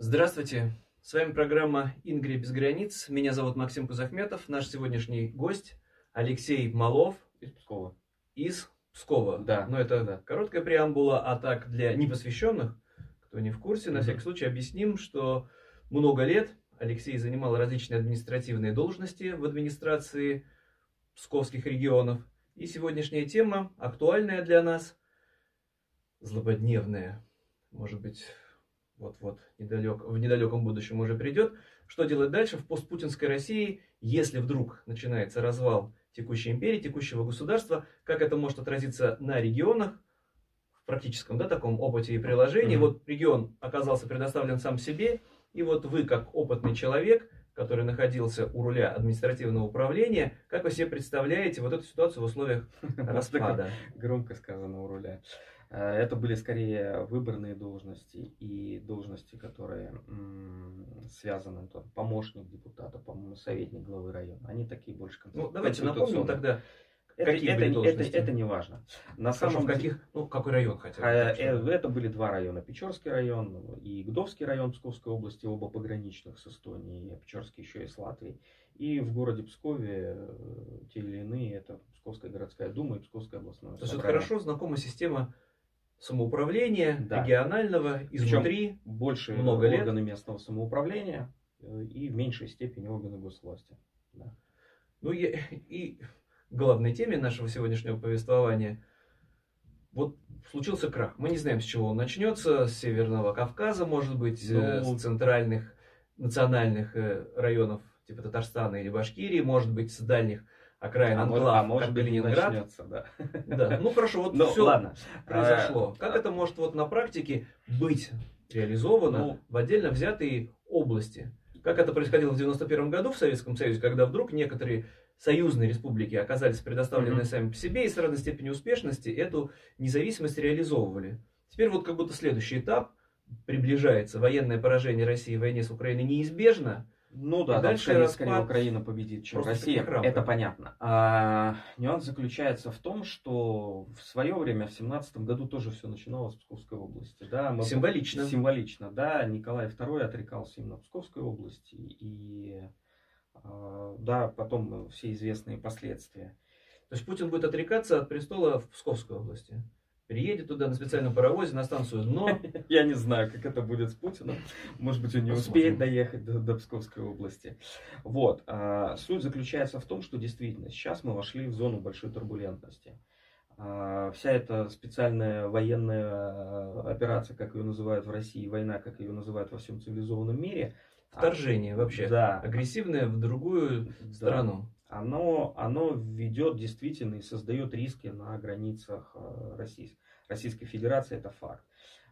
Здравствуйте, с вами программа «Ингрия без границ». Меня зовут Максим Кузахметов. Наш сегодняшний гость Алексей Малов Из Пскова. из Пскова. Да. Но это Да. короткая преамбула, а так для непосвященных, кто не в курсе, на всякий случай объясним, что много лет Алексей занимал различные административные должности в администрации псковских регионов. И сегодняшняя тема, актуальная для нас, злободневная, может быть, вот-вот недалек, в недалеком будущем уже придет. Что делать дальше в постпутинской России, если вдруг начинается развал текущей империи, текущего государства, как это может отразиться на регионах, в практическом да, таком опыте и приложении. Мгм. Вот регион оказался предоставлен сам себе, и вот вы, как опытный человек, который находился у руля административного управления, как вы себе представляете вот эту ситуацию в условиях распада? Громко сказано у руля. Э, Это были скорее выборные должности и должности, которые связаны, то, помощник депутата, по-моему, советник главы района. Они такие больше Ну, давайте напомним тогда, Это, какие это, были это, должности? это не важно. На Скажем, самом в каких, ну, какой район хотя бы. А, э, Это были два района. Печорский район и Гдовский район Псковской области, оба пограничных с Эстонией, а Печорский еще и с Латвией. И в городе Пскове э, те или иные, это Псковская городская дума и Псковское областное То есть это хорошо знакома система самоуправления, Да. регионального, изнутри. Больше много лет. органы местного самоуправления э, и в меньшей степени органы госвласти. Да. Ну и, и главной теме нашего сегодняшнего повествования. Вот случился крах. Мы не знаем, с чего он начнется. С Северного Кавказа, может быть, э, Ну, с центральных национальных э, районов типа Татарстана или Башкирии, может быть, с дальних окраин А может, анклав, а может быть, не Калининград. начнется, да. Да. Ну хорошо, вот Ну, все ладно. произошло. А, Как это может вот на практике быть реализовано Ну, в отдельно взятые области? Как это происходило в 91 году в Советском Союзе, когда вдруг некоторые союзные республики оказались предоставлены Мгм. сами по себе и с разной степенью успешности эту независимость реализовывали. Теперь вот как будто следующий этап приближается. Военное поражение России в войне с Украиной неизбежно. Ну И да, там дальше скорее, распад скорее Украина победит, чем просто Россия. Это понятно. А, нюанс заключается в том, что в свое время, в семнадцатом году, тоже все начиналось в Псковской области. Да, мы- Символично. Символично, да. Николай II отрекался именно в Псковской области. И а, да, потом все известные последствия. То есть Путин будет отрекаться от престола в Псковской области. Приедет туда на специальном паровозе на станцию «Дно». Я не знаю, как это будет с Путиным. Может быть, он не успеет доехать до, до Псковской области. Вот. а, суть заключается в том, что действительно сейчас мы вошли в зону большой турбулентности. А, вся эта специальная военная а, операция, как ее называют в России, война, как ее называют во всем цивилизованном мире. а, Вторжение вообще. Да. Агрессивное в другую Да. страну. Оно, оно ведет действительно и создает риски на границах э, России- Российской Федерации, это факт.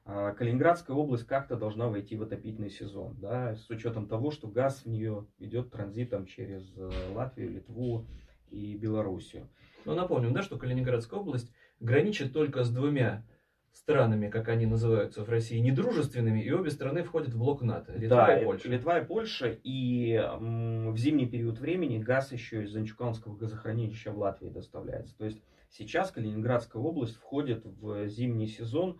А, Калининградская область как-то должна войти в отопительный сезон, да, с учетом того, что газ в нее идет транзитом через э, Латвию, Литву и Белоруссию. Но напомним, да, что Калининградская область граничит только с двумя странами, как они называются в России, недружественными, и обе страны входят в блок НАТО. Литва Да, и Польша. Литва и Польша. И м, в зимний период времени газ еще из Анчуканского газохранилища в Латвии доставляется. То есть сейчас Калининградская область входит в зимний сезон.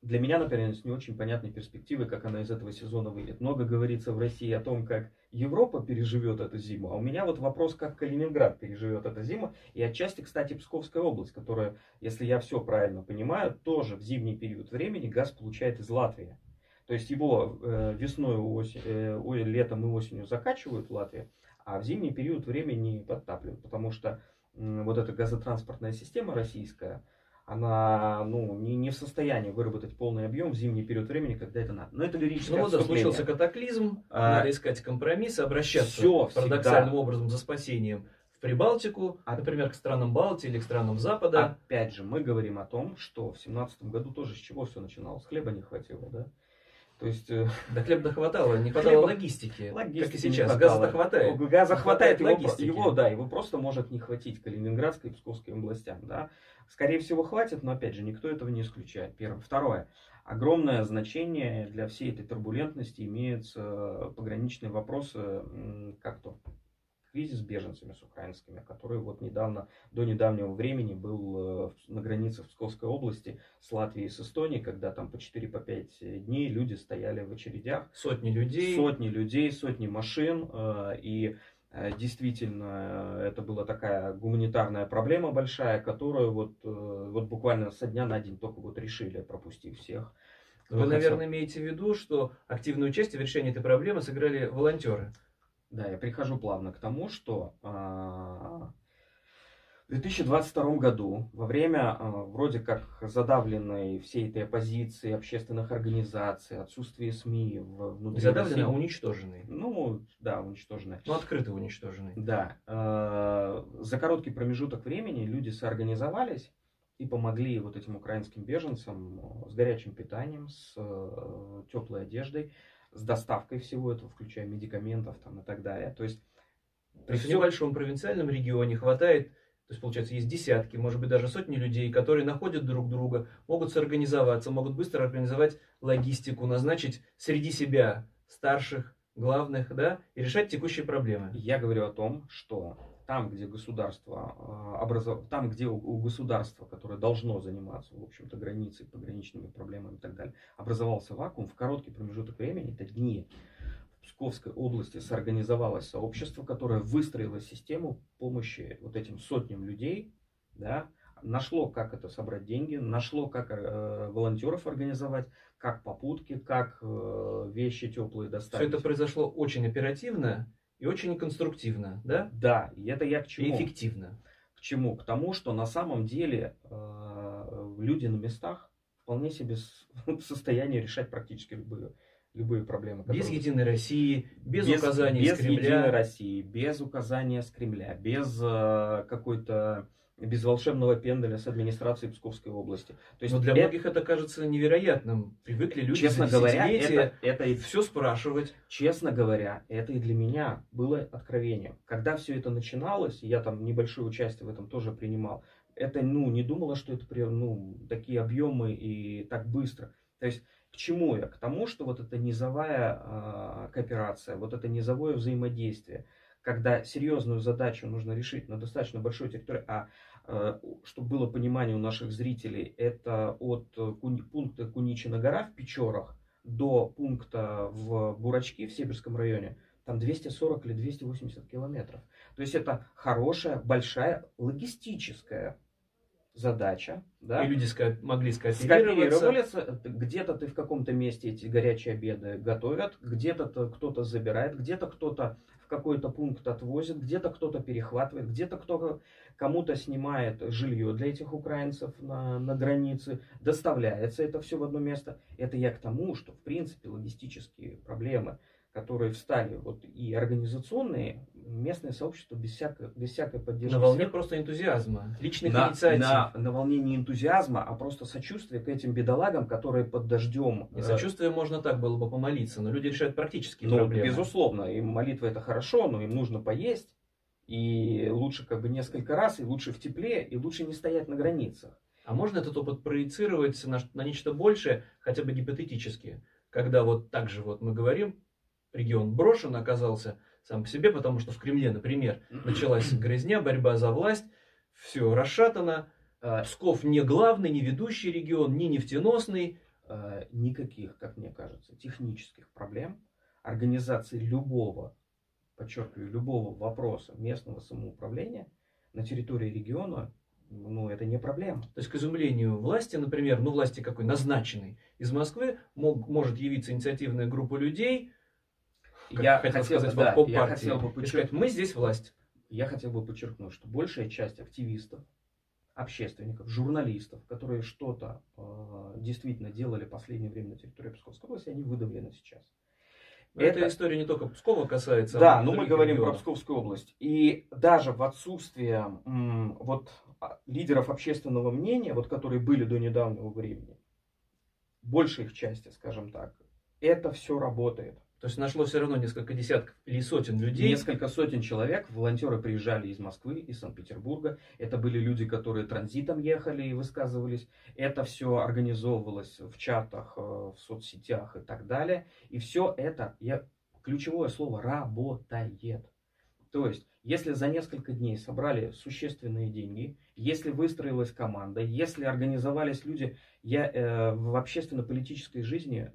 Для меня, например, с не очень понятной перспективы, как она из этого сезона выйдет. Много говорится в России о том, как Европа переживет эту зиму, а у меня вот вопрос, как Калининград переживет эту зиму, и отчасти, кстати, Псковская область, которая, если я все правильно понимаю, тоже в зимний период времени газ получает из Латвии. То есть его э, весной, осень, э, летом и осенью закачивают в Латвии, а в зимний период времени подтапливают, потому что м, вот эта газотранспортная система российская, она ну, не, не в состоянии выработать полный объем в зимний период времени, когда это надо. Но это лирическое Ну вот да, случился катаклизм, А, надо искать компромиссы, обращаться всё парадоксальным всегда. образом за спасением в Прибалтику, А- например, к странам Балтии или к странам Запада. Опять же, мы говорим о том, что в семнадцатом году тоже с чего все начиналось? Хлеба не хватило, да? То есть э, Да хлеба хватало, не хватало Хлеба- логистики, логистики как и сейчас. Газа-то хватает. Газа Не хватает, его, логистики. его, да, его просто может не хватить Калининградской и Псковской областям, да. Скорее всего, хватит, но опять же, никто этого не исключает. Первое. Второе. Огромное значение для всей этой турбулентности имеют э, пограничные вопросы, как то кризис с беженцами с украинскими, который вот недавно, до недавнего времени был э, на границе границах Псковской области с Латвией и с Эстонией, когда там по 4-5 по дней люди стояли в очередях. Сотни людей. Сотни людей, сотни машин. И действительно это была такая гуманитарная проблема большая, которую вот, вот буквально со дня на день только вот решили, пропустив всех. Вы, наверное, имеете в виду, что активное участие в решении этой проблемы сыграли волонтеры. Да, я прихожу плавно к тому, что а, в 2022 году, во время а, вроде как задавленной всей этой оппозиции, общественных организаций, отсутствия СМИ внутри Не задавленной, а уничтоженной. Ну, да, уничтоженной. Ну, открыто уничтоженной. Да. Э, за короткий промежуток времени люди соорганизовались и помогли вот этим украинским беженцам с горячим питанием, с э, теплой одеждой, с доставкой всего этого, включая медикаментов там, и так далее. То есть при все... небольшом провинциальном регионе хватает, то есть, получается, есть десятки, может быть, даже сотни людей, которые находят друг друга, могут соорганизоваться, могут быстро организовать логистику, назначить среди себя старших, главных, да, и решать текущие проблемы. Я говорю о том, что там, где государство, а, образов... там, где у государства, которое должно заниматься, в общем-то, границей, пограничными проблемами и так далее, образовался вакуум, в короткий промежуток времени, это дни, Псковской области соорганизовалось сообщество, которое выстроило систему помощи вот этим сотням людей, да, нашло, как это собрать деньги, нашло, как э, волонтеров организовать, как попутки, как э, вещи теплые доставить. Все это произошло очень оперативно, и очень конструктивно, да? Да, и это я к чему? И эффективно. К чему? К тому, что на самом деле э, люди на местах вполне себе в состоянии решать практически любые, любые проблемы. Которые... Без Единой России, без, без указания без с Кремля. Без Единой России, без указания с Кремля, без э, какой-то без волшебного пенделя с администрацией Псковской области. То есть Но для это... многих это кажется невероятным. Привыкли люди честно за говоря, это, это и все спрашивать. Честно говоря, это и для меня было откровением. Когда все это начиналось, я там небольшое участие в этом тоже принимал, это, ну, не думала, что это ну, такие объемы и так быстро. То есть к чему я? К тому, что вот эта низовая э, кооперация, вот это низовое взаимодействие, когда серьезную задачу нужно решить на достаточно большой территории, а Э, чтобы было понимание у наших зрителей, это от э, пункта Куничина гора в Печорах до пункта в Бурачки в Сибирском районе, там 240 или 280 километров. То есть это хорошая, большая логистическая задача. Да? И люди могли скооперироваться. Где-то ты в каком-то месте эти горячие обеды готовят, где-то кто-то забирает, где-то кто-то в какой-то пункт отвозит, где-то кто-то перехватывает, где-то кто-то кому-то снимает жилье для этих украинцев на, на границе, доставляется это все в одно место. Это я к тому, что в принципе логистические проблемы, которые встали, вот и организационные, местное сообщество без всякой, без всякой поддержки. На волне просто энтузиазма, личных на, инициатив. На, на волне не энтузиазма, а просто сочувствия к этим бедолагам, которые под дождем. И сочувствие можно так было бы помолиться, но люди решают практические ну, проблемы. Безусловно, им молитва это хорошо, но им нужно поесть. И лучше как бы несколько раз, и лучше в тепле, и лучше не стоять на границах. А можно этот опыт проецировать на, на нечто большее, хотя бы гипотетически? Когда вот так же вот мы говорим, регион брошен оказался сам по себе, потому что в Кремле, например, началась грязня, борьба за власть, все расшатано, а, Псков не главный, не ведущий регион, не нефтеносный. А, никаких, как мне кажется, технических проблем организации любого подчеркиваю, любого вопроса местного самоуправления на территории региона, ну, это не проблема. То есть, к изумлению власти, например, ну, власти какой, назначенной из Москвы, мог, может явиться инициативная группа людей, я хотел сказать, да, я хотел бы подчеркнуть, мы здесь власть. Я хотел бы подчеркнуть, что большая часть активистов, общественников, журналистов, которые что-то э, действительно делали в последнее время на территории Псковской области, они выдавлены сейчас. Это... Эта история не только Пскова касается. Да, но мы говорим регионов. про Псковскую область. И даже в отсутствие м, вот а, лидеров общественного мнения, вот которые были до недавнего времени, большей их части, скажем так, это все работает. То есть нашло все равно несколько десятков или сотен людей. Несколько сотен человек. Волонтеры приезжали из Москвы, из Санкт-Петербурга. Это были люди, которые транзитом ехали и высказывались. Это все организовывалось в чатах, э, в соцсетях и так далее. И все это, я, ключевое слово, работает. То есть Если за несколько дней собрали существенные деньги, если выстроилась команда, если организовались люди, я э, в общественно-политической жизни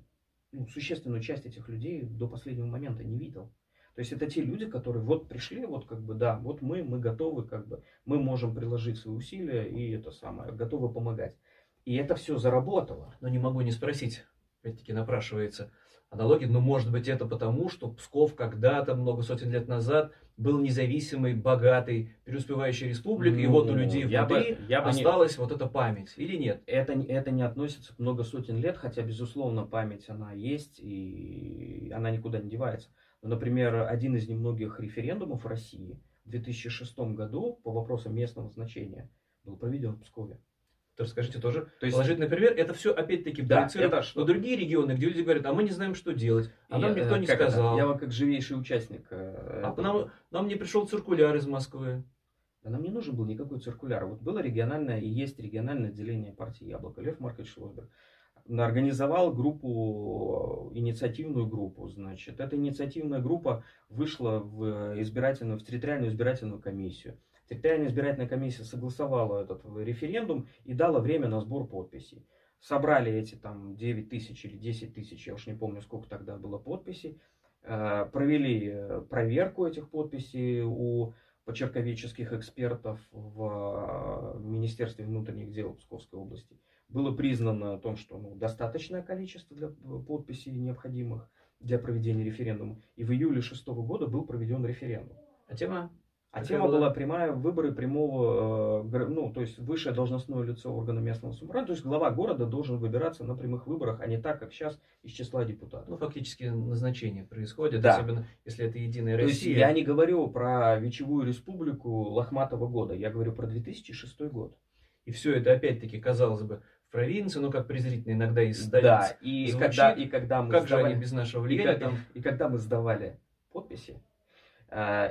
ну, существенную часть этих людей до последнего момента не видел. То есть это те люди, которые вот пришли, вот как бы, да, вот мы, мы готовы, как бы, мы можем приложить свои усилия и это самое, готовы помогать. И это все заработало. Но не могу не спросить, опять-таки напрашивается аналогия, но может быть это потому, что Псков когда-то, много сотен лет назад, был независимой, богатой, преуспевающей республикой, ну, и вот у людей я внутри бы, я бы осталась не... вот эта память, или нет? Это, это не относится к много сотен лет, хотя, безусловно, память она есть, и она никуда не девается. Например, один из немногих референдумов в России в 2006 году по вопросам местного значения был проведен в Пскове. То расскажите тоже То есть, положительный пример. Это все опять-таки да, это что? Но другие регионы, где люди говорят, а мы не знаем, что делать, а нам никто не сказал. Это? Я вам как живейший участник. Э, а нам, нам не пришел циркуляр из Москвы. Да нам не нужен был никакой циркуляр. Вот было региональное и есть региональное отделение партии Яблоко. Лев Маркович Шлосберг организовал группу, инициативную группу, значит. Эта инициативная группа вышла в избирательную, в территориальную избирательную комиссию. Территориальная избирательная комиссия согласовала этот референдум и дала время на сбор подписей. Собрали эти там 9 тысяч или 10 тысяч, я уж не помню, сколько тогда было подписей. Э, провели э, проверку этих подписей у почерковеческих экспертов в э, Министерстве внутренних дел Псковской области было признано о том, что ну, достаточное количество для подписей необходимых для проведения референдума. И в июле шестого года был проведен референдум. А тема? А тема была прямая выборы прямого, э, ну, то есть высшее должностное лицо органа местного самоуправления, то есть глава города должен выбираться на прямых выборах, а не так, как сейчас из числа депутатов. Ну, фактически назначение происходит, да. особенно если это Единая Россия. То есть я не говорю про Вечевую республику Лохматого года, я говорю про 2006 год. И все это, опять-таки, казалось бы, провинции, ну как презрительно иногда из столиц. Да, и звучит. когда, и когда мы как сдавали, же они без нашего влияния и, там... и, и когда мы сдавали подписи,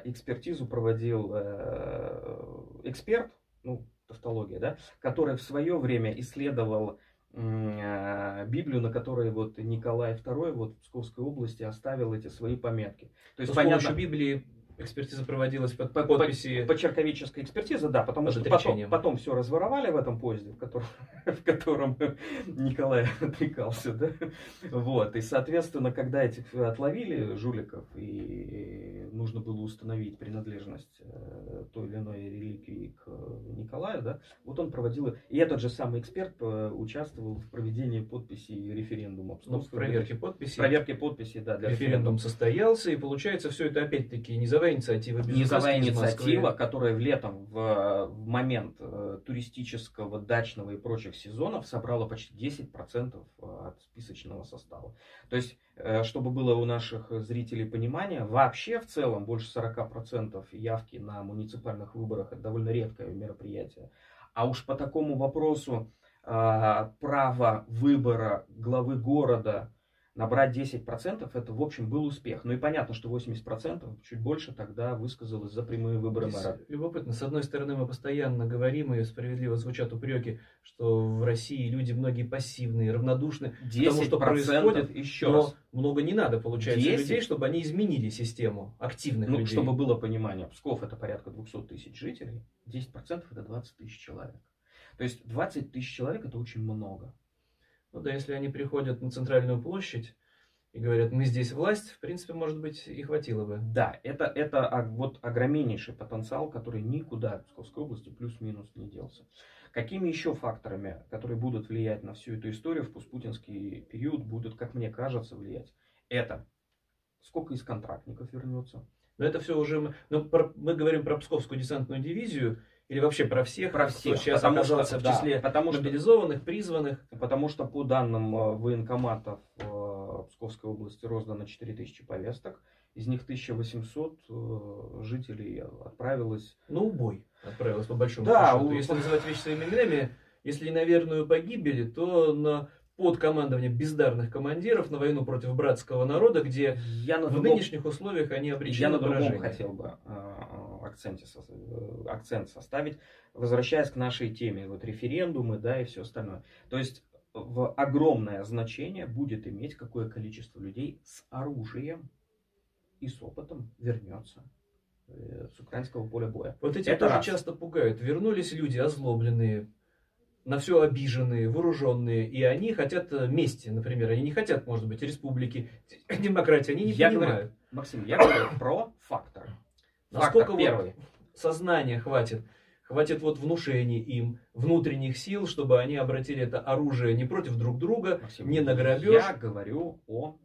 экспертизу проводил э, эксперт, ну, тавтология, да, который в свое время исследовал э, Библию, на которой вот Николай II вот в Псковской области оставил эти свои пометки. То есть, понятно, с помощью Библии Экспертиза проводилась под по, подписи... Почерковическая экспертиза, да, потому что потом, потом все разворовали в этом поезде, в котором, в котором Николай отрекался, да. Вот, и, соответственно, когда этих отловили жуликов, и нужно было установить принадлежность э, той или иной реликвии к Николаю, да, вот он проводил... И этот же самый эксперт э, участвовал в проведении подписи референдума. Ну, в проверке подписей. Проверке подписей, да. Референдум референдума. состоялся, и получается все это опять-таки низовая инициатива. Низовая инициатива, которая в летом, в, в момент э, туристического, дачного и прочих сезонов собрала почти 10% э, от списочного состава. То есть, э, чтобы было у наших зрителей понимание, вообще в целом больше 40% явки на муниципальных выборах это довольно редкое мероприятие. А уж по такому вопросу э, права выбора главы города набрать 10% это, в общем, был успех. Ну и понятно, что 80%, чуть больше тогда высказалось за прямые выборы мэра. Любопытно. С одной стороны, мы постоянно говорим, и справедливо звучат упреки, что в России люди многие пассивные, равнодушны к тому, что происходит. Еще но раз. много не надо, получается, 10? людей, чтобы они изменили систему активных ну, людей. чтобы было понимание, Псков это порядка 200 тысяч жителей, 10% это 20 тысяч человек. То есть 20 тысяч человек это очень много. Ну да, если они приходят на центральную площадь и говорят, мы здесь власть, в принципе, может быть, и хватило бы. Да, это, это вот огромнейший потенциал, который никуда в Псковской области плюс-минус не делся. Какими еще факторами, которые будут влиять на всю эту историю в постпутинский период, будут, как мне кажется, влиять? Это сколько из контрактников вернется? Но это все уже... Ну, мы говорим про Псковскую десантную дивизию, или вообще про всех, про всех, кто сейчас потому оказался что, в числе да, потому мобилизованных, что, призванных. Потому что по данным э, военкоматов э, Псковской области роздано 4000 повесток. Из них 1800 э, жителей отправилось... На убой отправилось, по большому да, счету. У... Если называть вещи своими именами, если не на верную погибель, то на под командованием бездарных командиров на войну против братского народа, где я на в другом, нынешних условиях они обречены Я на другом хотел бы э, акценте, э, акцент составить, возвращаясь к нашей теме, вот референдумы, да, и все остальное. То есть в огромное значение будет иметь, какое количество людей с оружием и с опытом вернется э, с украинского поля боя. Вот эти Это тоже раз. часто пугают. Вернулись люди озлобленные, на все обиженные, вооруженные, и они хотят э, мести, например. Они не хотят, может быть, республики, демократии. Они не Я понимают. говорю, Максим, я говорю про. Насколько вот первый. сознания хватит, хватит вот внушений им, внутренних сил, чтобы они обратили это оружие не против друг друга, Максим, не на грабеж. Я говорю о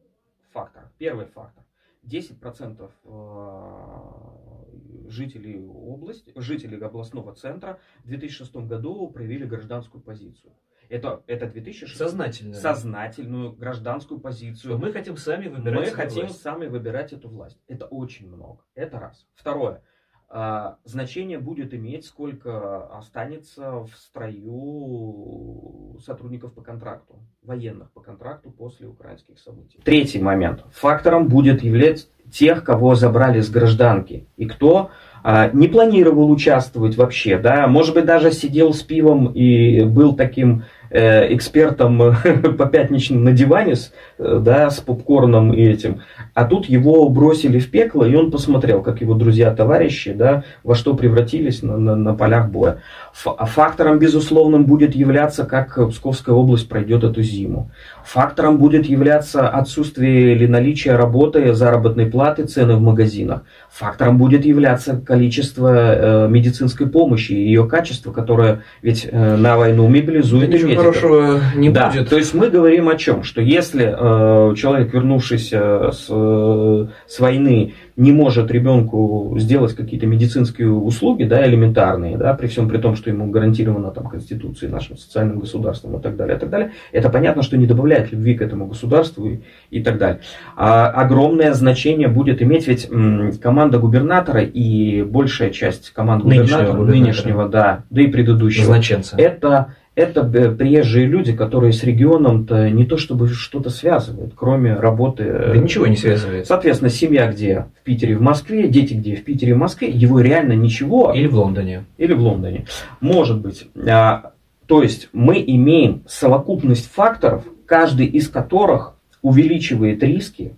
факторах. Первый фактор. 10% э, жителей области, жителей областного центра в 2006 году проявили гражданскую позицию. Это, это 2006 сознательно. сознательную гражданскую Что позицию. мы хотим сами выбирать Мы хотим власть. сами выбирать эту власть. Это очень много. Это раз. Второе. А, значение будет иметь, сколько останется в строю сотрудников по контракту, военных по контракту после украинских событий. Третий момент. Фактором будет являться тех, кого забрали с гражданки. И кто а, не планировал участвовать вообще, да, может быть, даже сидел с пивом и был таким экспертом по пятничным на диване, с, э, да, с попкорном и этим. А тут его бросили в пекло, и он посмотрел, как его друзья-товарищи, да, во что превратились на, на, на полях боя. Ф- а фактором, безусловным, будет являться, как Псковская область пройдет эту зиму. Фактором будет являться отсутствие или наличие работы, заработной платы, цены в магазинах. Фактором будет являться количество э, медицинской помощи и ее качество, которое ведь э, на войну мобилизует медиков. Хорошего не Да, будет. То есть мы говорим о чем? Что если э, человек, вернувшийся с, э, с войны, не может ребенку сделать какие-то медицинские услуги, да, элементарные, да, при всем при том, что ему гарантировано там Конституцией, нашим социальным государством и так далее, и так далее, это понятно, что не добавляет любви к этому государству и, и так далее. А огромное значение будет иметь ведь м, команда губернатора и большая часть команды Нынешнего губернатора, губернатора. нынешнего, да, да и предыдущего. Назначенца. Это, это б- приезжие люди, которые с регионом-то не то чтобы что-то связывают, кроме работы. э, Да ничего не связывает. Соответственно, семья где? В Питере, в Москве, дети где? В Питере, в Москве. Его реально ничего. Или в Лондоне. Или в Лондоне. Может быть. А, то есть мы имеем совокупность факторов, каждый из которых увеличивает риски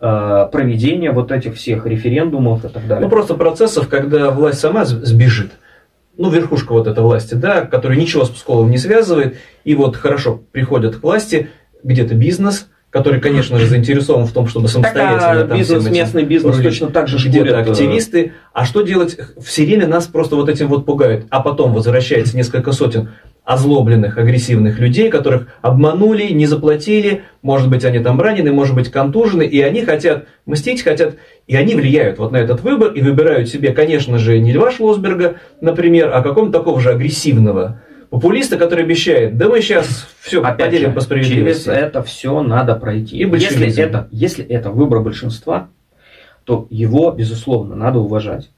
э, проведения вот этих всех референдумов и так далее. Ну, просто процессов, когда власть сама сбежит. Ну, верхушка вот этой власти, да, которая ничего с Псковом не связывает. И вот хорошо приходят к власти, где-то бизнес, который, конечно же, заинтересован в том, чтобы Так, самостоятельно а там бизнес, местный бизнес рулить. точно так же где-то э, активисты. А что делать? Все время нас просто вот этим вот пугают. А потом возвращается несколько сотен озлобленных, агрессивных людей, которых обманули, не заплатили, может быть, они там ранены, может быть, контужены, и они хотят мстить, хотят, и они влияют вот на этот выбор и выбирают себе, конечно же, не Льва Шлосберга, например, а какого-то такого же агрессивного популиста, который обещает, да мы сейчас все Опять поделим же, по через справедливости. это все надо пройти. И если, это, если это выбор большинства, то его, безусловно, надо уважать.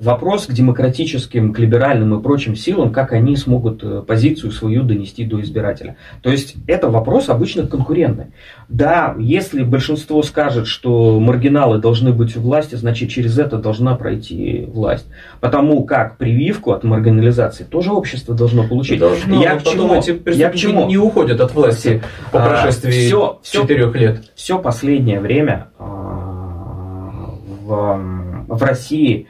А, вопрос к демократическим, к либеральным и прочим силам, как они смогут э, позицию свою донести до избирателя. То есть это вопрос обычно конкурентный. Да, если большинство скажет, что маргиналы должны быть у власти, значит через это должна пройти власть. Потому как прививку от маргинализации тоже общество должно получить. Должно, Я но к чему? эти Я к чему? не уходят от власти по А, прошествии всё- всё- четырех лет. все последнее время а, в, в России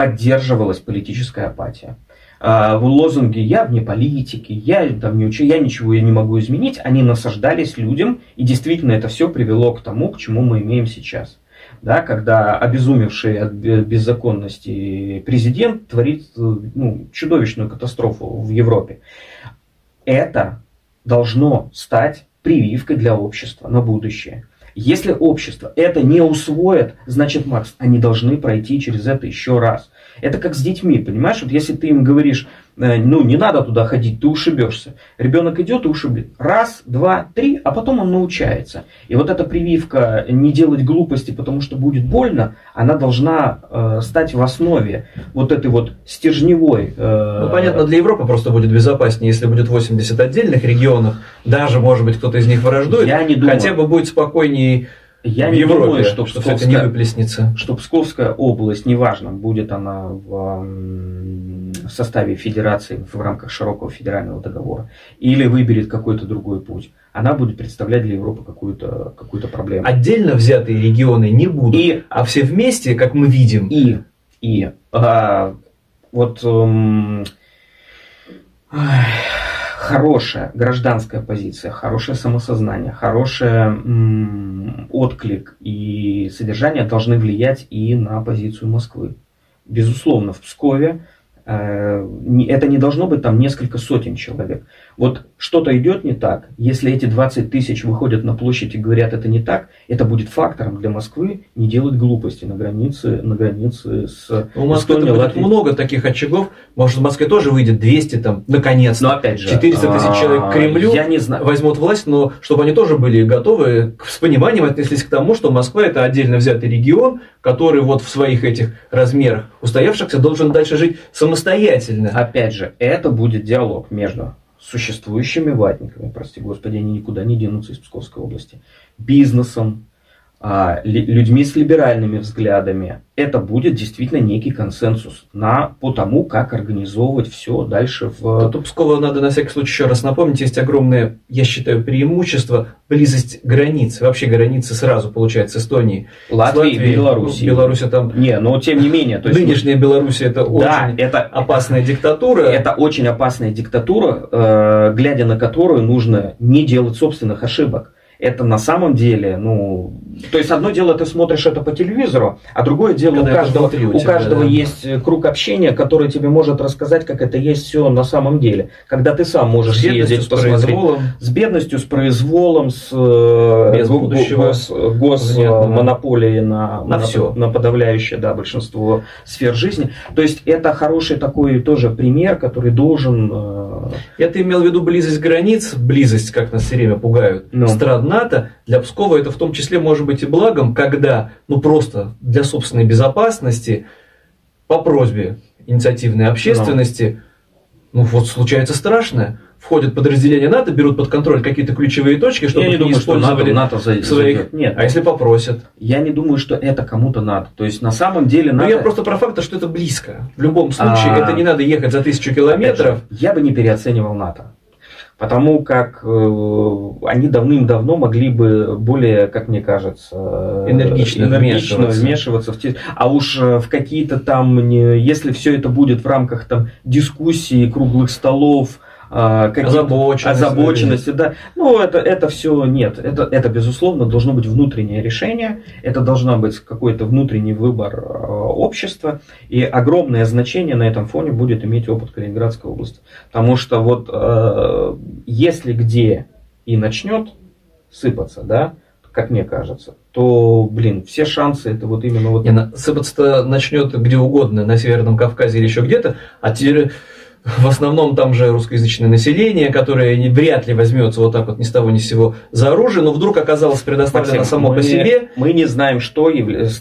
поддерживалась политическая апатия. А, в лозунге «я вне политики», «я, там, не учу, я ничего я не могу изменить», они насаждались людям, и действительно это все привело к тому, к чему мы имеем сейчас. Да, когда обезумевший от бе- беззаконности президент творит э, ну, чудовищную катастрофу в Европе. Это должно стать прививкой для общества на будущее. Если общество это не усвоит, значит, Макс, они должны пройти через это еще раз. Это как с детьми, понимаешь? Вот если ты им говоришь, ну, не надо туда ходить, ты ушибешься. Ребенок идет и ушибет. Раз, два, три, а потом он научается. И вот эта прививка не делать глупости, потому что будет больно, она должна э, стать в основе вот этой вот стержневой. э, Ну, понятно, для Европы просто будет безопаснее, если будет 80 отдельных регионов, даже, может быть, кто-то из них враждует, Я не думаю. хотя бы будет спокойнее Я в не Европе, думаю, что что все это не Псковская, выплеснется. что Псковская область, неважно, будет она в, в составе федерации в рамках широкого федерального договора, или выберет какой-то другой путь, она будет представлять для Европы какую-то какую проблему. Отдельно взятые регионы не будут, И а все вместе, как мы видим, И, и а, вот эм, хорошая гражданская позиция, хорошее самосознание, хороший отклик и содержание должны влиять и на позицию Москвы. Безусловно, в Пскове э, это не должно быть там несколько сотен человек. Вот что-то идет не так, если эти 20 тысяч выходят на площадь и говорят, это не так, это будет фактором для Москвы не делать глупости на границе, на границе с у Москвы Эстонией, будет Латвией. много таких очагов. Может, в Москве тоже выйдет 200 там, наконец-то. Но опять же, 400 тысяч человек к а, Кремлю Я не знаю. возьмут власть, но чтобы они тоже были готовы, с пониманием отнеслись к тому, что Москва это отдельно взятый регион, который вот в своих этих размерах устоявшихся должен дальше жить самостоятельно. Опять же, это будет диалог между существующими ватниками, прости господи, они никуда не денутся из Псковской области, бизнесом, людьми с либеральными взглядами. Это будет действительно некий консенсус на, по тому, как организовывать все дальше в... Тут у Пскова надо на всякий случай еще раз напомнить, есть огромное, я считаю, преимущество, близость границ. Вообще границы сразу, получается, с Латвии и Латвией. Беларуси. Ну, Беларусь там... Не, но тем не менее. То есть, Нынешняя Беларусь это да, очень это опасная диктатура. Это очень опасная диктатура, э, глядя на которую нужно не делать собственных ошибок. Это на самом деле, ну, то есть одно дело ты смотришь это по телевизору, а другое дело Когда у каждого, у у тебя, каждого да. есть э, круг общения, который тебе может рассказать, как это есть все на самом деле. Когда ты сам можешь с бедностью, съездить, с посмотреть. произволом. С бедностью, с произволом, с э, Без го- го- будущего гос, гос- понятного. монополией на, На всё. на подавляющее да, большинство сфер жизни. То есть это хороший такой тоже пример, который должен э, Я-то имел в виду близость границ, близость, как нас все время пугают, Ну. стран НАТО. Для Пскова это в том числе может быть и благом, когда, ну просто для собственной безопасности, по просьбе инициативной общественности, ну вот случается страшное. Входят подразделения НАТО, берут под контроль какие-то ключевые точки, чтобы я не думаю, что НАТО, НАТО за- своих... Нет, А если попросят? я не думаю, что это кому-то надо. То есть на самом деле Ну надо... я просто про факт, что это близко. В любом случае, А. это не надо ехать за тысячу километров. же, я бы не переоценивал НАТО. Потому как э, они давным-давно могли бы более, как мне кажется, э, Энергично энергично вмешиваться. вмешиваться в те... А уж э, в какие-то там, не- если все это будет в рамках там дискуссий, круглых столов, а, озабоченности, да. Ну, это, это все нет. Это, это, безусловно, должно быть внутреннее решение. Это должна быть какой-то внутренний выбор э, общества. И огромное значение на этом фоне будет иметь опыт Калининградской области. Потому что вот э, если где и начнет сыпаться, да, как мне кажется, то, блин, все шансы это вот именно вот... Не, на- сыпаться начнет где угодно, на Северном Кавказе или еще где-то, а теперь в основном там же русскоязычное население, которое не, вряд ли возьмется вот так вот ни с того ни с сего за оружие, но вдруг оказалось предоставлено Максим, само мы, по себе. Мы не знаем, что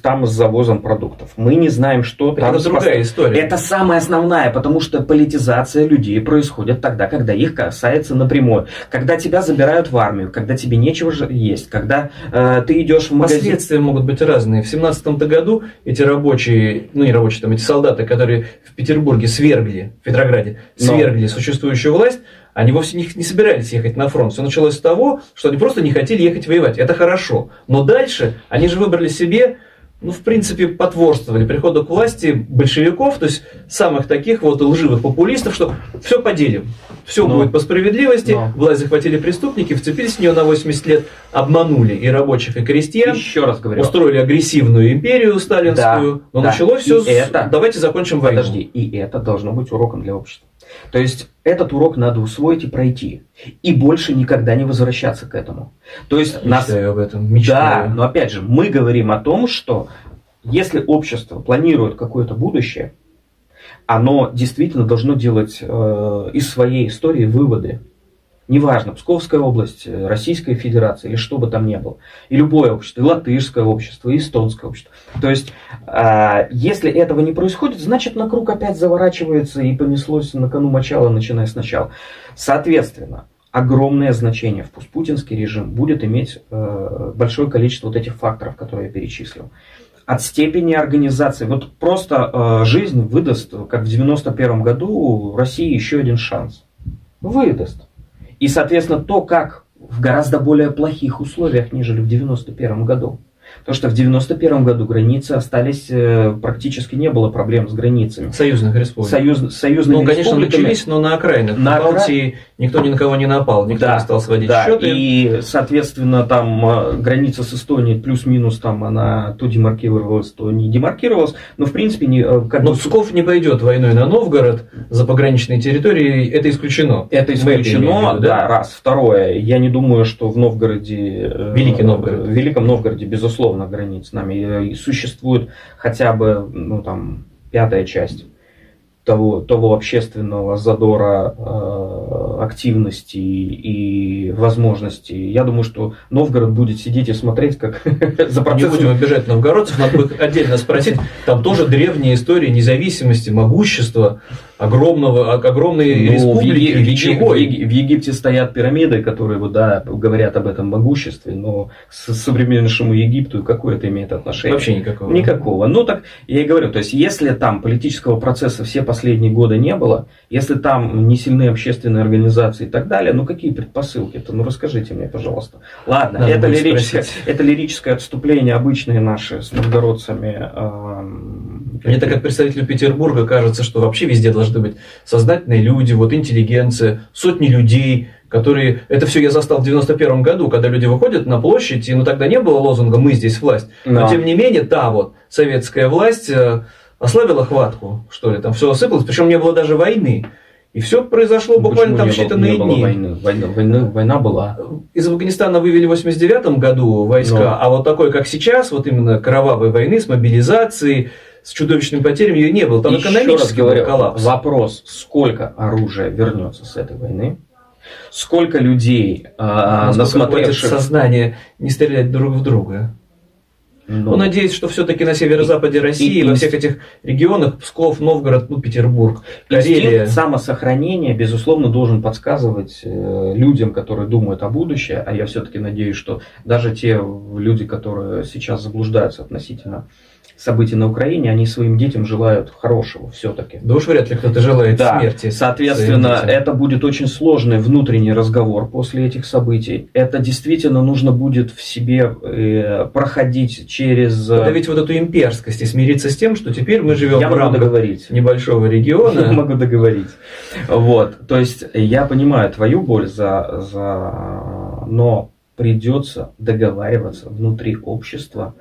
там с завозом продуктов. Мы не знаем, что там Это другая история. Это самая основная, потому что политизация людей происходит тогда, когда их касается напрямую. Когда тебя забирают в армию, когда тебе нечего же есть, когда э, ты идешь в магазин. Последствия могут быть разные. В 17 году эти рабочие, ну не рабочие, там эти солдаты, которые в Петербурге свергли, в Петрограде, Но. свергли существующую власть, они вовсе не, не собирались ехать на фронт. Все началось с того, что они просто не хотели ехать воевать. Это хорошо. Но дальше они же выбрали себе, ну, в принципе, потворствовали приходу к власти большевиков, то есть самых таких вот лживых популистов, что все поделим. Все Но. будет по справедливости, Но. власть захватили преступники, вцепились в нее на 80 лет, обманули и рабочих, и крестьян, Еще раз говорю. устроили агрессивную империю сталинскую, Да, но да. началось все с это- давайте закончим войну. Подожди, и это должно быть уроком для общества. То есть этот урок надо усвоить и пройти. И больше никогда не возвращаться к этому. То есть нас Мечтаю об этом, Да, мечтаю. но опять же, мы говорим о том, что если общество планирует какое-то будущее, оно действительно должно делать э, из своей истории выводы. Неважно, Псковская область, э, Российская Федерация или что бы там ни было. И любое общество, и латышское общество, и эстонское общество. То есть, а, если этого не происходит, значит на круг опять заворачивается и понеслось на кону мочала, начиная сначала. Соответственно, огромное значение в постпутинский режим будет иметь э, большое количество вот этих факторов, которые я перечислил. От степени организации. Вот просто э, жизнь выдаст, как в 91 году, России еще один шанс. Выдаст. И, соответственно, то, как в гораздо более плохих условиях, нежели в 91 году. Потому что в 91 году границы остались, э, практически не было проблем с границами. Союзных республик. Союз, союзными ну, конечно, начались, но на окраинах. На На Балтии никто ни на кого не напал, никто Да, не стал сводить Да, счеты. и, соответственно, там э, граница с Эстонией плюс-минус там она то демаркировалась, то не демаркировалась. Но, в принципе, не, э, как Но бы Псков не пойдет войной на Новгород за пограничные территории, это исключено. это в исключено, виду, да, раз. Второе, я не думаю, что в Новгороде... Великий Новгород. В Великом Новгороде, безусловно, границ с нами э, и существует хотя бы, ну, там, пятая часть того, того общественного задора, э, активности и возможностей. Я думаю, что Новгород будет сидеть и смотреть, как за Не процессом будем обижать новгородцев, надо их отдельно спросить. Там тоже древняя история независимости, могущества, огромного, ог- огромной Ну, республики в Еги- вечевой. в Еги- в Египте стоят пирамиды, которые вот, да, говорят об этом могуществе, но с- современнейшему Египту какое это имеет отношение? Вообще никакого. Никакого. Ну так я и говорю, то есть если там политического процесса все последние годы не было, если там не сильны общественные организации и так далее, ну какие предпосылки-то? Ну расскажите мне, пожалуйста. Ладно, Надо это лирическое, спросить. это лирическое отступление обычные наши с новгородцами. эм, Мне так как представителю Петербурга кажется, что вообще везде должны быть сознательные люди, вот интеллигенция, сотни людей, которые... Это все я застал в 91 году, когда люди выходят на площадь, и ну тогда не было лозунга «Мы здесь власть». Но Да. тем не менее, та вот советская власть э, ослабила хватку, что ли, там все осыпалось, причем не было даже войны. И все произошло Ну, буквально там считанные было дни. войны? Война, война, война была. Из Афганистана вывели в 89 году войска, Ну. а вот такой, как сейчас, вот именно кровавой войны с мобилизацией, с чудовищными потерями ее не было. Там Еще экономический говорю, коллапс. Вопрос, сколько оружия вернется с этой войны? Сколько людей, а, Насколько хватит насмотревших... сознания не стрелять друг в друга. Ну, Ну, надеюсь, что все-таки на северо-западе России, и- во всех этих регионах, Псков, Новгород, ну, Петербург, Карелия. Инстинкт самосохранения, безусловно, должен подсказывать э, людям, которые думают о будущем, а я все-таки надеюсь, что даже те люди, которые сейчас заблуждаются относительно событий на Украине, они своим детям желают хорошего все-таки. Да уж вряд ли кто-то желает Да, смерти. Соответственно, это будет очень сложный внутренний разговор после этих событий. Это действительно нужно будет в себе э, проходить через... э, Подавить вот эту имперскость и смириться с тем, что теперь мы живем я в рамках договорить. небольшого Я региона. могу договорить. Вот. То есть я понимаю твою боль за, за... но придется договариваться внутри общества,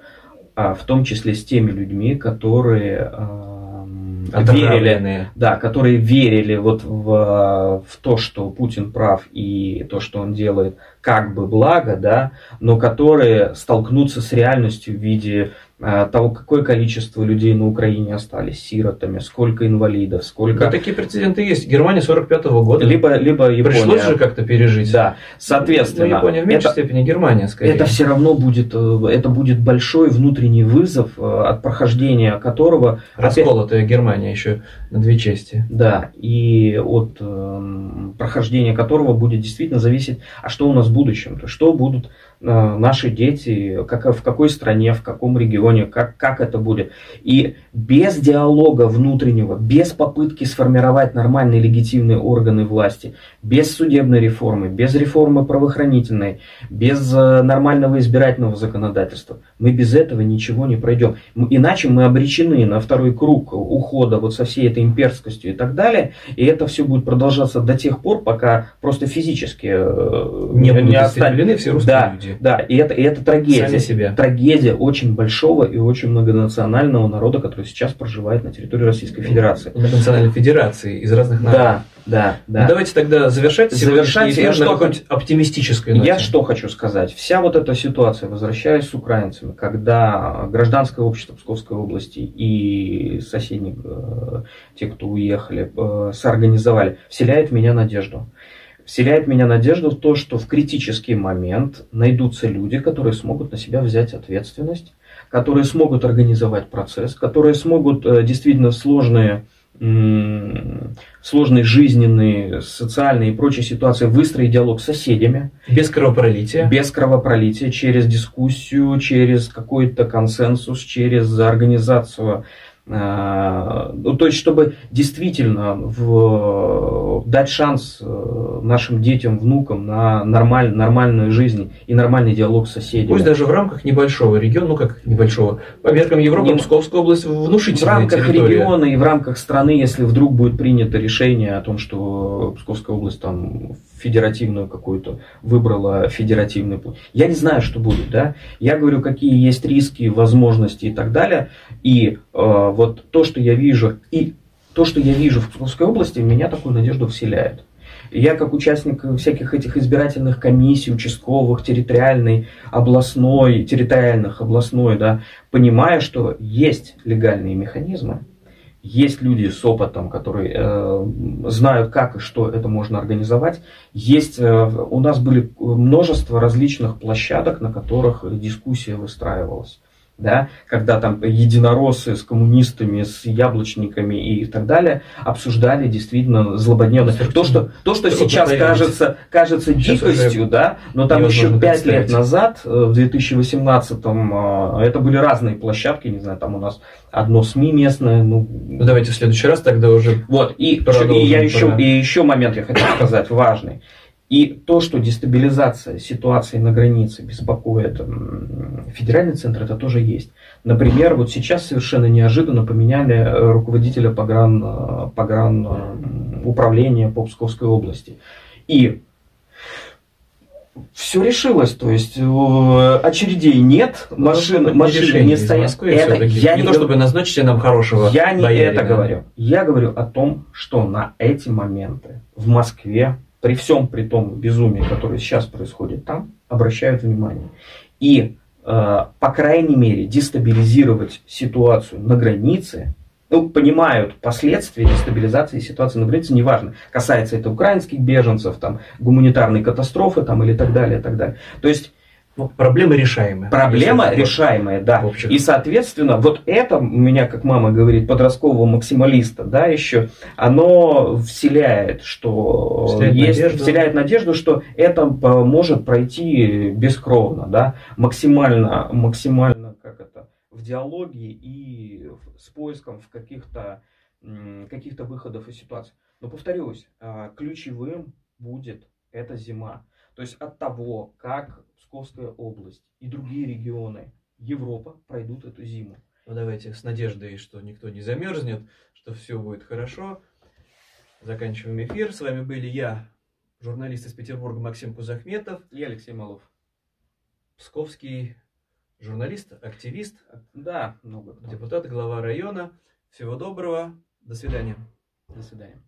в том числе с теми людьми, которые ам, верили, да, которые верили вот в, в то, что Путин прав и то, что он делает, как бы благо, да, но которые столкнутся с реальностью в виде а, того, какое количество людей на Украине остались сиротами, сколько инвалидов, Да, сколько... такие прецеденты есть. Германия 45-го года. Либо, либо Пришлось Япония. же как-то пережить. Да, соответственно, Ну, Япония в меньшей это, степени, Германия скорее. это все равно будет, э, это будет большой внутренний вызов, э, от прохождения которого опять- Расколотая Германия еще на две части. Да, и от эм, прохождения которого будет действительно зависеть, а что у нас в будущем, то что будут э, наши дети, как, в какой стране, в каком регионе, как, как это будет. И без диалога внутреннего, без попытки сформировать нормальные легитимные органы власти, без судебной реформы, без реформы правоохранительной, без э, нормального избирательного законодательства, мы без этого ничего не пройдем. Иначе мы обречены на второй круг ухода вот со всей этой имперскостью и так далее, и это все будет продолжаться до тех пор, пока просто физически э, Не будут останется- истреблены все русские Да, люди. Да, и это, и это трагедия. Сами себя. Трагедия очень большого и очень многонационального народа, который сейчас проживает на территории Российской Федерации. Национальной Федерации из разных народов. Да, да, да. Ну, давайте тогда завершать Завершать, я что оптимистической ноте. Я что хочу сказать. Вся вот эта ситуация, возвращаясь с украинцами, когда гражданское общество Псковской области и соседних, э, те, кто уехали, э, соорганизовали, вселяет в меня надежду. Вселяет в меня надежду в то, что в критический момент найдутся люди, которые смогут на себя взять ответственность, которые смогут организовать процесс, которые смогут э, действительно сложные сложные жизненные, социальные и прочие ситуации выстроить диалог с соседями. Без кровопролития. Без кровопролития, через дискуссию, через какой-то консенсус, через организацию а, ну, то есть, чтобы действительно в, дать шанс э, нашим детям, внукам на нормаль, нормальную жизнь и нормальный диалог с соседями. Пусть даже в рамках небольшого региона, ну как небольшого, по меркам Европы, Не, Псковская область внушительная В рамках территория. региона и в рамках страны, если вдруг будет принято решение о том, что Псковская область там федеративную какую-то выбрала федеративный путь. Я не знаю, что будет, да. Я говорю, какие есть риски, возможности и так далее. И э, вот то, что я вижу, и то, что я вижу в Псковской области, меня такую надежду вселяет. Я как участник всяких этих избирательных комиссий, участковых, территориальной, областной, территориальных, областной, да, понимаю, что есть легальные механизмы, есть люди с опытом, которые э, знают, как и что это можно организовать. Есть, э, у нас были множество различных площадок, на которых дискуссия выстраивалась да, когда там единороссы с коммунистами, с яблочниками и так далее обсуждали действительно злободневно. То, что, то, что сейчас кажется, кажется дикостью, да, но там еще пять лет назад, э, в 2018-м, э, это были разные площадки, не знаю, там у нас одно СМИ местное. Ну, ну давайте в следующий раз тогда уже. Вот, и, и я еще, и еще момент я хотел сказать важный. И то, что дестабилизация ситуации на границе беспокоит федеральный центр, это тоже есть. Например, вот сейчас совершенно неожиданно поменяли э, руководителя погран, э, погран э, управления по Псковской области. И все решилось, то есть очередей нет, машин, машины не стоят. Это я не, не то, чтобы назначить нам хорошего Я не боярина. это говорю. Я говорю о том, что на эти моменты в Москве при всем при том безумии, которое сейчас происходит там, обращают внимание. И, э, по крайней мере, дестабилизировать ситуацию на границе, ну, понимают последствия дестабилизации ситуации на границе, неважно, касается это украинских беженцев, там, гуманитарной катастрофы там, или так далее, так далее. То есть ну, проблема решаемая. Проблема решаемая, да. И, соответственно, вот это, у меня, как мама говорит, подросткового максималиста, да, еще, оно вселяет, что вселяет есть, надежду. вселяет надежду, что это может пройти бескровно, да, максимально, максимально, как это, в диалоге и с поиском в каких-то каких-то выходов из ситуации. Но повторюсь, а, ключевым будет эта зима. То есть от того, как Псковская область и другие регионы Европа пройдут эту зиму. Ну давайте с надеждой, что никто не замерзнет, что все будет хорошо. Заканчиваем эфир. С вами были я, журналист из Петербурга Максим Кузахметов. И Алексей Малов. Псковский журналист, активист. Да, много. Депутат, глава района. Всего доброго. До свидания. До свидания.